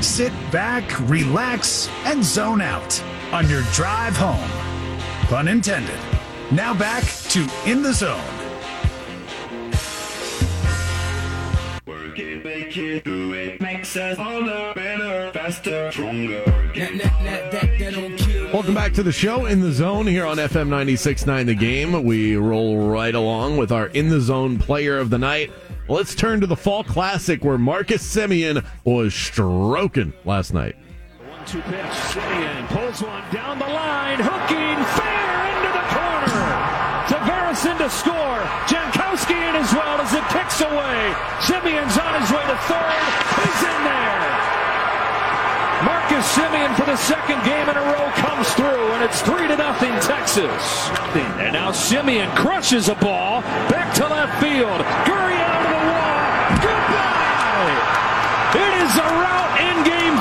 Sit back, relax, and zone out on your drive home. Pun intended. Now back to In the Zone. Work it, make it, do it, makes us all better, faster, stronger. Welcome back to the show In the Zone here on FM 96.9 The Game. We roll right along with our In the Zone player of the night. Let's turn to the Fall Classic where Marcus Semien was stroking last night. One two pitch. Semien pulls one down the line. Hooking fair into the corner. Taveras in to score. Jankowski in as well as it kicks away. Semien's on his way to third. He's in there. Marcus Semien for the second game in a row comes through, and it's three to nothing Texas. And now Semien crushes a ball back to left field. Gurriel to the wall. Goodbye. It is a route in game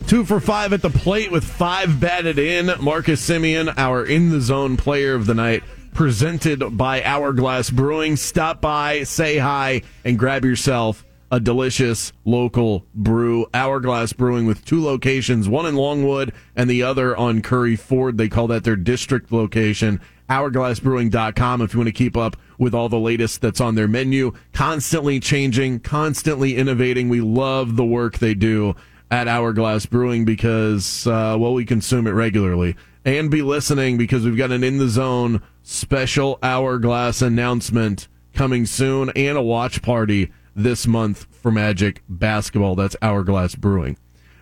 four. Two for five at the plate with five batted in. Marcus Semien, our in the zone player of the night, presented by Hourglass Brewing. Stop by, say hi, and grab yourself a delicious local brew. Hourglass Brewing with two locations, one in Longwood and the other on Curry Ford. They call that their district location. Hourglassbrewing.com if you want to keep up with all the latest that's on their menu. Constantly changing, constantly innovating. We love the work they do at Hourglass Brewing because, uh, well, we consume it regularly. And be listening because we've got an in the zone special Hourglass announcement coming soon and a watch party this month for Magic basketball. That's Hourglass Brewing.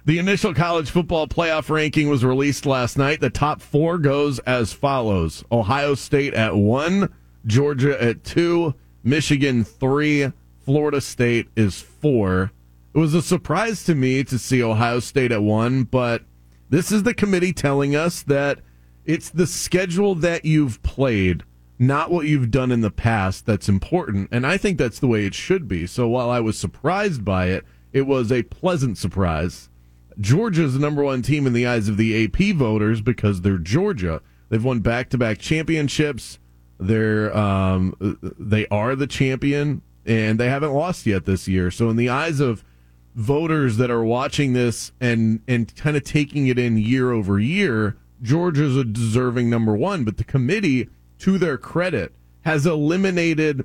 The initial college football playoff ranking was released last night. The top four goes as follows Ohio State at one, Georgia at two, Michigan three, Florida State is four. It was a surprise to me to see Ohio State at one, but this is the committee telling us that it's the schedule that you've played, not what you've done in the past, that's important. And I think that's the way it should be. So while I was surprised by it, it was a pleasant surprise. Georgia's the number one team in the eyes of the AP voters because they're Georgia. They've won back to back championships. They're um, they are the champion, and they haven't lost yet this year. So in the eyes of voters that are watching this and and kind of taking it in year over year, Georgia's a deserving number one. But the committee, to their credit, has eliminated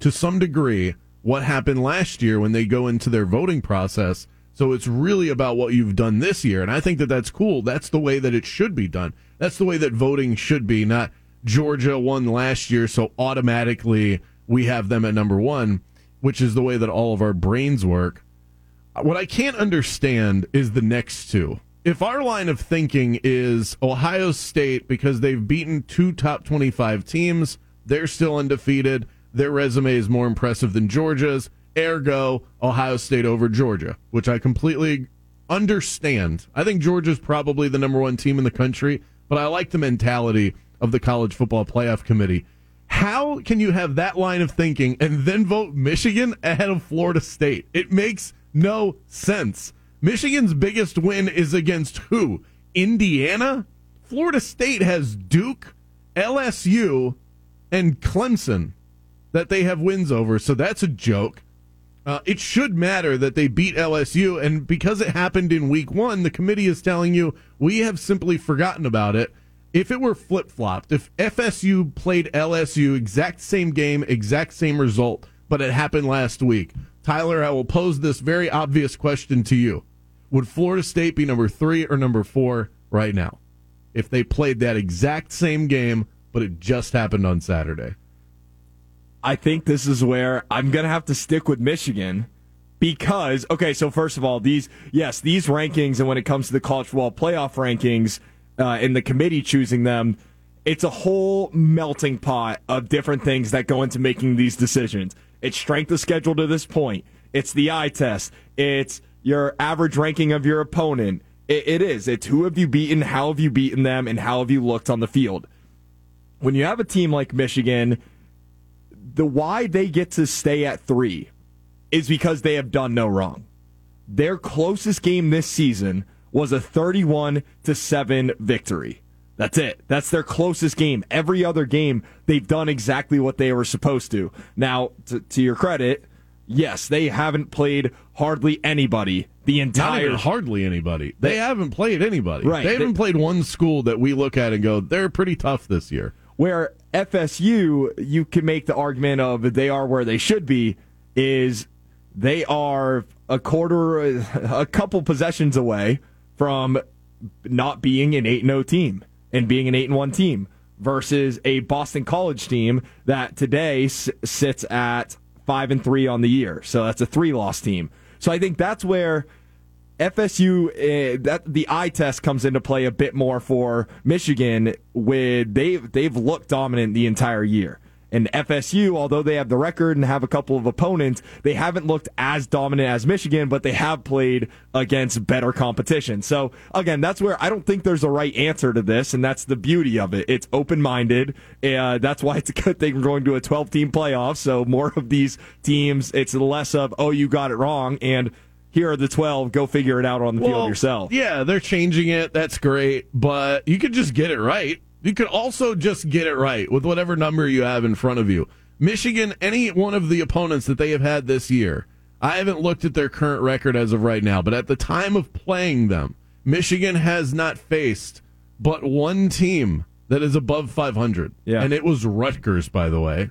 to some degree what happened last year when they go into their voting process. So it's really about what you've done this year. And I think that that's cool. That's the way that it should be done. That's the way that voting should be, not Georgia won last year, so automatically we have them at number one, which is the way that all of our brains work. What I can't understand is the next two. If our line of thinking is Ohio State, because they've beaten two top 25 teams, they're still undefeated, their resume is more impressive than Georgia's, ergo, Ohio State over Georgia, which I completely understand. I think Georgia's probably the number one team in the country, but I like the mentality of the college football playoff committee. How can you have that line of thinking and then vote Michigan ahead of Florida State? It makes no sense. Michigan's biggest win is against who? Indiana? Florida State has Duke, LSU, and Clemson that they have wins over, so that's a joke. Uh, it should matter that they beat LSU, and because it happened in week one, the committee is telling you we have simply forgotten about it. If it were flip flopped, if FSU played LSU, exact same game, exact same result, but it happened last week, Tyler, I will pose this very obvious question to you. Would Florida State be number three or number four right now if they played that exact same game, but it just happened on Saturday? I think this is where I'm going to have to stick with Michigan because, okay, so first of all, these, yes, these rankings, and when it comes to the college football playoff rankings uh, and the committee choosing them, it's a whole melting pot of different things that go into making these decisions. It's strength of schedule to this point, it's the eye test, it's your average ranking of your opponent. it, it is. It's who have you beaten, how have you beaten them, and how have you looked on the field. When you have a team like Michigan, the why they get to stay at three is because they have done no wrong. Their closest game this season was a 31 to 7 victory. That's it. That's their closest game. Every other game, they've done exactly what they were supposed to. Now, to, to your credit, yes, they haven't played hardly anybody the entire hardly anybody. They, They- haven't played anybody. Right. They haven't They- played one school that we look at and go, they're pretty tough this year. where FSU, you can make the argument of they are where they should be, is they are a quarter, a couple possessions away from not being an 8 0 team and being an 8 1 team versus a Boston College team that today s- sits at 5 and 3 on the year. So that's a three loss team. So I think that's where FSU uh, that the eye test comes into play a bit more for Michigan. With they've they've looked dominant the entire year, and FSU, although they have the record and have a couple of opponents, they haven't looked as dominant as Michigan, but they have played against better competition. So again, that's where I don't think there's a right answer to this, and that's the beauty of it. It's open minded. Uh, that's why it's a good thing we're going to a 12 team playoff. So more of these teams, it's less of oh you got it wrong and here are the 12 go figure it out on the field yourself Yeah, they're changing it. That's great. But you could just get it right. You could also just get it right with whatever number you have in front of you. Michigan, any one of the opponents that they have had this year, I haven't looked at their current record as of right now, but at the time of playing them, Michigan has not faced but one team that is above 500. Yeah. And it was Rutgers, by the way.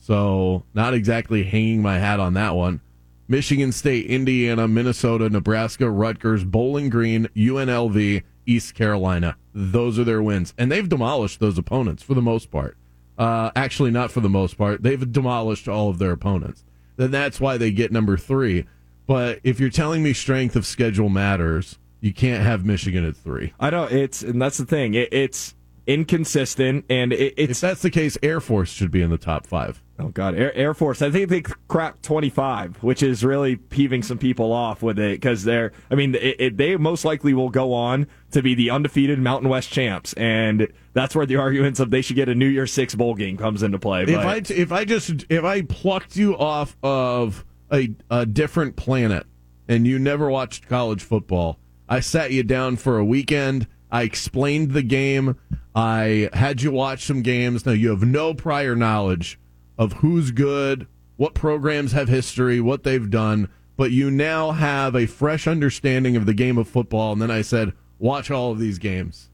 So, not exactly hanging my hat on that one. Michigan State, Indiana, Minnesota, Nebraska, Rutgers, Bowling Green, UNLV, East Carolina. Those are their wins. And they've demolished those opponents for the most part. Uh, actually, not for the most part. They've demolished all of their opponents. Then that's why they get number three. But if you're telling me strength of schedule matters, you can't have Michigan at three. i know it's and that's the thing it, it's inconsistent and it, If it's that's the case, Air Force should be in the top five. Oh god air, air force i think they cracked 25 which is really peeving some people off with it because they're i mean it, it, they most likely will go on to be the undefeated mountain west champs and that's where the arguments of they should get a new year six bowl game comes into play If but- I t- if I just if I plucked you off of a a different planet and you never watched college football, I sat you down for a weekend. I explained the game. I had you watch some games. Now you have no prior knowledge of who's good, what programs have history, what they've done, but you now have a fresh understanding of the game of football. And then I said, watch all of these games.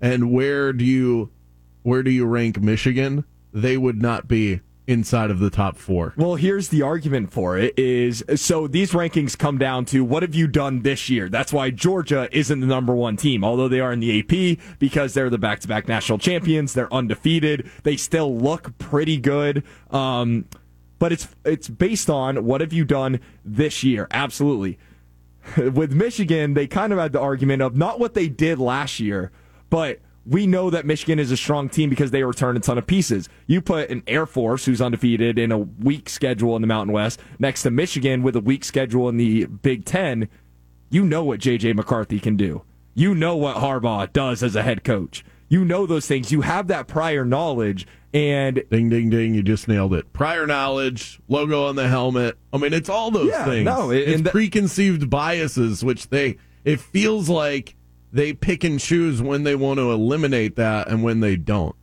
And where do you where do you rank Michigan? They would not be inside of the top four. Well, here's the argument for it is so these rankings come down to what have you done this year? That's why Georgia isn't the number one team, although they are in the AP because they're the back to back national champions. They're undefeated. They still look pretty good. Um, but it's it's based on what have you done this year? Absolutely. With Michigan, they kind of had the argument of not what they did last year, but we know that Michigan is a strong team because they return a ton of pieces. You put an Air Force who's undefeated in a weak schedule in the Mountain West next to Michigan with a weak schedule in the Big Ten, you know what JJ McCarthy can do. You know what Harbaugh does as a head coach. You know those things. You have that prior knowledge, and Ding ding ding, you just nailed it. Prior knowledge, logo on the helmet. I mean, it's all those Yeah, things. no, it- it's and that- preconceived biases which they it feels like they pick and choose when they want to eliminate that and when they don't.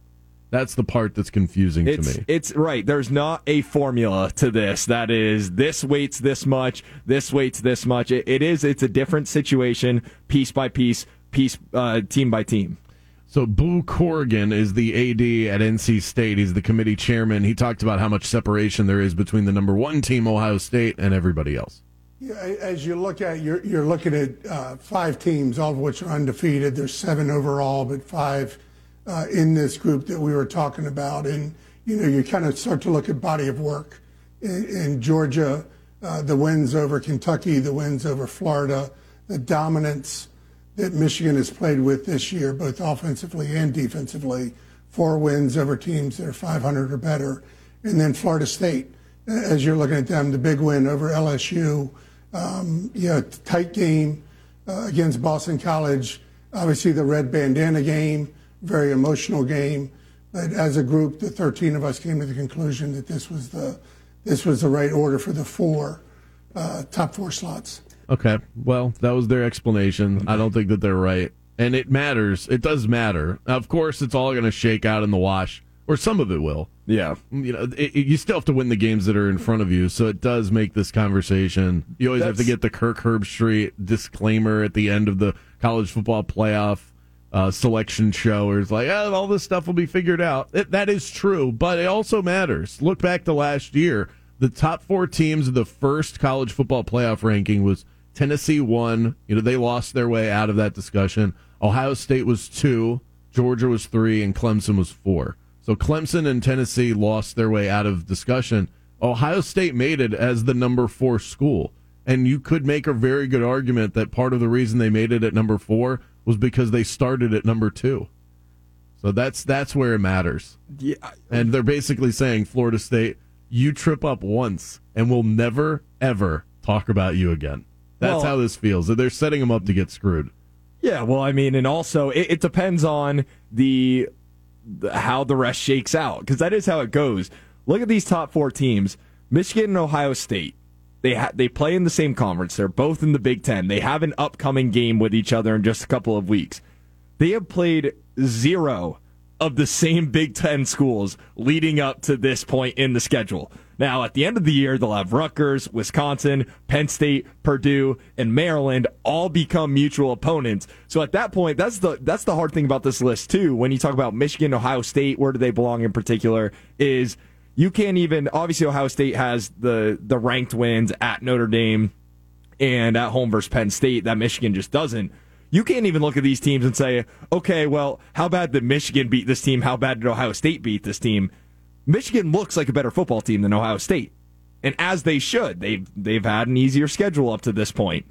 That's the part that's confusing It's to me. it's right. There's not a formula to this. That is this weights this much, this weights this much. It, it is. It's a different situation, piece by piece, piece uh, team by team. So Boo Corrigan is the AD at NC State. He's the committee chairman. He talked about how much separation there is between the number one team, Ohio State, and everybody else. Yeah, as you look at, you're, you're looking at uh, five teams, all of which are undefeated. There's seven overall, but five uh, in this group that we were talking about. And, you know, you kind of start to look at body of work. In, in Georgia, uh, the wins over Kentucky, the wins over Florida, the dominance that Michigan has played with this year, both offensively and defensively, four wins over teams that are 500 or better. And then Florida State, as you're looking at them, the big win over LSU, um, know, tight game uh, against Boston College. Obviously, the red bandana game, very emotional game. But as a group, the 13 of us came to the conclusion that this was the this was the right order for the four uh, top four slots. Okay. Well, that was their explanation. I don't think that they're right. And it matters. It does matter. Of course, it's all going to shake out in the wash or some of it will. Yeah. You know, it, it- you still have to win the games that are in front of you, so it does make this conversation. You always have to get the Kirk Herbstreit disclaimer at the end of the college football playoff uh, selection show, where it's like, oh, all this stuff will be figured out. It, that is true, but it also matters. Look back to last year. The top four teams of the first college football playoff ranking was Tennessee one. You know, they lost their way out of that discussion. Ohio State was two, Georgia was three, and Clemson was four. So Clemson and Tennessee lost their way out of discussion. Ohio State made it as the number four school. And you could make a very good argument that part of the reason they made it at number four was because they started at number two. So that's that's where it matters. Yeah. And they're basically saying, Florida State, you trip up once and we'll never, ever talk about you again. That's Well- how this feels. They're setting them up to get screwed. Yeah, well, I mean, and also it, it depends on the, the how the rest shakes out because that is how it goes. Look at these top four teams: Michigan and Ohio State. They ha- they play in the same conference. They're both in the Big Ten. They have an upcoming game with each other in just a couple of weeks. They have played zero of the same Big Ten schools leading up to this point in the schedule. Now, at the end of the year, they'll have Rutgers, Wisconsin, Penn State, Purdue, and Maryland all become mutual opponents. So at that point, that's the that's the hard thing about this list too. When you talk about Michigan, Ohio State, where do they belong in particular? Is you can't even obviously Ohio State has the the ranked wins at Notre Dame and at home versus Penn State that Michigan just doesn't. You can't even look at these teams and say, okay, well, how bad did Michigan beat this team? How bad did Ohio State beat this team? Michigan looks like a better football team than Ohio State, and as they should. They've they've had an easier schedule up to this point.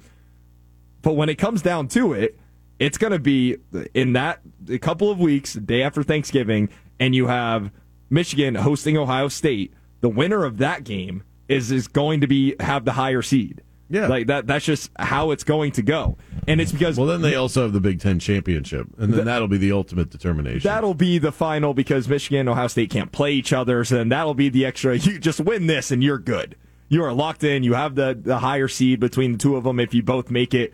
But when it comes down to it, it's going to be in that a couple of weeks, day after Thanksgiving, and you have Michigan hosting Ohio State. The winner of that game is is going to be have the higher seed. Yeah. like that. That's just how it's going to go, and it's because Well, then they also have the Big Ten championship, and then that'll be the ultimate determination. That'll be the final because Michigan and Ohio State can't play each other. So then that'll be the extra. You just win this and you're good. You are locked in. You have the, the higher seed between the two of them if you both make it.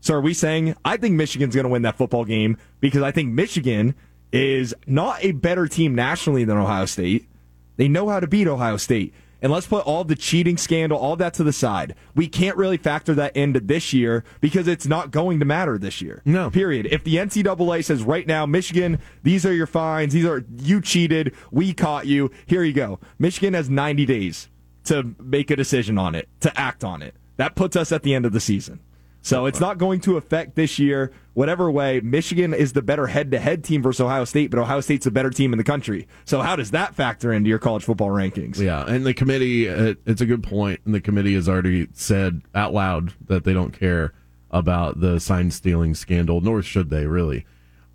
So are we saying I think Michigan's going to win that football game because I think Michigan is not a better team nationally than Ohio State. They know how to beat Ohio State. And let's put all the cheating scandal, all that to the side. We can't really factor that into this year because it's not going to matter this year. No. Period. If the NCAA says right now, Michigan, these are your fines, these are you cheated, we caught you, here you go. Michigan has 90 days to make a decision on it, to act on it. That puts us at the end of the season. So it's not going to affect this year. Whatever way, Michigan is the better head to head team versus Ohio State, but Ohio State's a better team in the country. So how does that factor into your college football rankings? Yeah, and the committee, uh, it's a good point, and the committee has already said out loud that they don't care about the sign stealing scandal, nor should they really.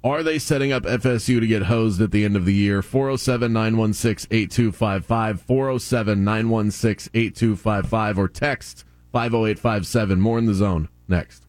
Are they setting up FSU to get hosed at the end of the year? 407 916 8255, 407 916 8255, or text 50857. More in the zone next.